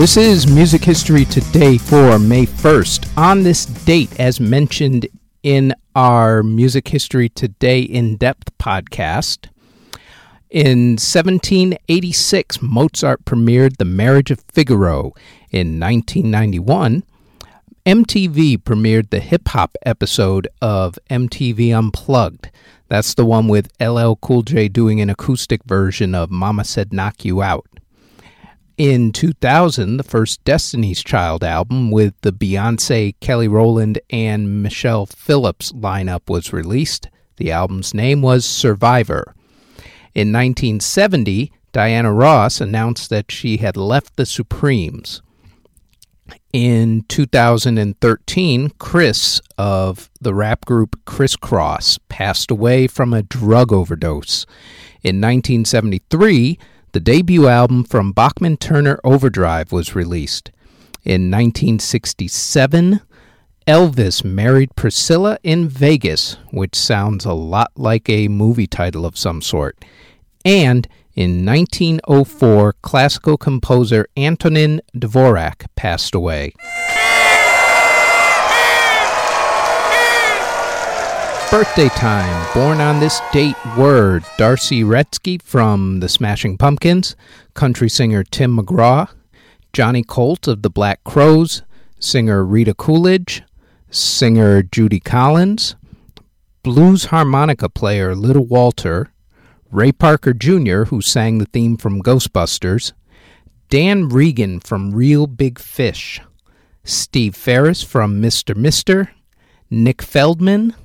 This is Music History Today for May 1st. On this date, as mentioned in our Music History Today in Depth podcast, in 1786, Mozart premiered The Marriage of Figaro. In 1991, MTV premiered the hip hop episode of MTV Unplugged. That's the one with LL Cool J doing an acoustic version of Mama Said Knock You Out. In 2000, the first Destiny's Child album with the Beyonce, Kelly Rowland, and Michelle Phillips lineup was released. The album's name was Survivor. In 1970, Diana Ross announced that she had left the Supremes. In 2013, Chris of the rap group Kris Kross passed away from a drug overdose. In 1973, the debut album from Bachman Turner Overdrive was released. In 1967, Elvis married Priscilla in Vegas, which sounds a lot like a movie title of some sort. And in 1904, classical composer Antonin Dvorak passed away. Birthday time. Born on this date were D'arcy Wretzky from the Smashing Pumpkins, country singer Tim McGraw, Johnny Colt of the Black Crowes, singer Rita Coolidge, singer Judy Collins, blues harmonica player Little Walter, Ray Parker Jr., who sang the theme from Ghostbusters, Dan Regan from Reel Big Fish, Steve Farris from Mr. Mister, Nick Feldman,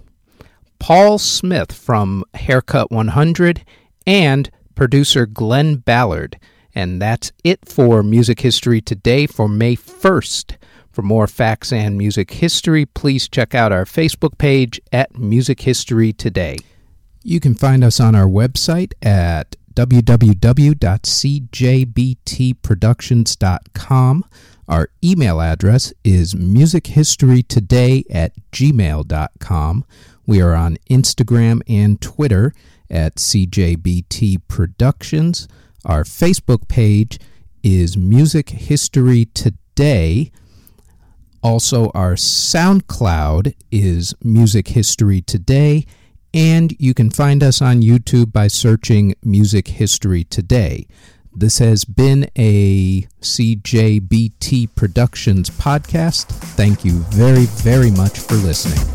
Paul Smith from Haircut 100, and producer Glen Ballard. And that's it for Music History Today for May 1st. For more facts and music history, please check out our Facebook page at Music History Today. You can find us on our website at www.cjbtproductions.com. Our email address is musichistorytoday at gmail.com. We are on Instagram and Twitter at CJBT Productions. Our Facebook page is Music History Today. Also, our SoundCloud is Music History Today. And you can find us on YouTube by searching Music History Today. This has been a CJBT Productions podcast. Thank you very, very much for listening.